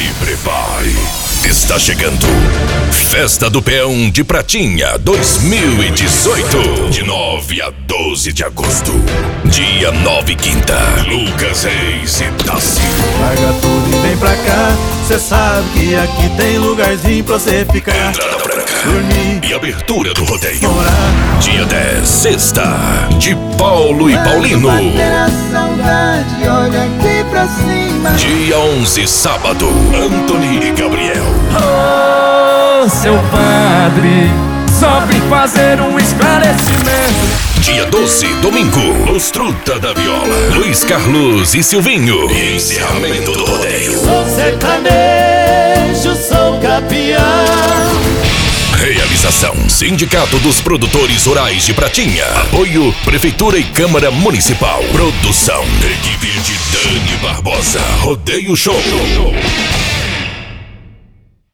Se prepare. Está chegando. Festa do Peão de Pratinha 2018. De 9 a 12 de agosto. Dia 9 quinta. Lucas Reis e Tassi. Larga tudo e vem pra cá. Cê sabe que aqui tem lugarzinho pra você ficar. Entrada franca. Dormir, E abertura do rodeio. morar. Dia 10, sexta. De Paulo e Paulino. Bater a saudade, olha aqui pra cima. Dia 11, sábado. Anthony e Gabriel. Ô, seu padre, só vim fazer um esclarecimento. Dia 12, domingo. Os Truta da Viola. Luiz Carlos e Silvinho. Encerramento do rodeio. Sou sertanejo, Sindicato dos Produtores Rurais de Pratinha. Apoio: Prefeitura e Câmara Municipal. Produção: Equipe de Dani Barbosa. Rodeio Show.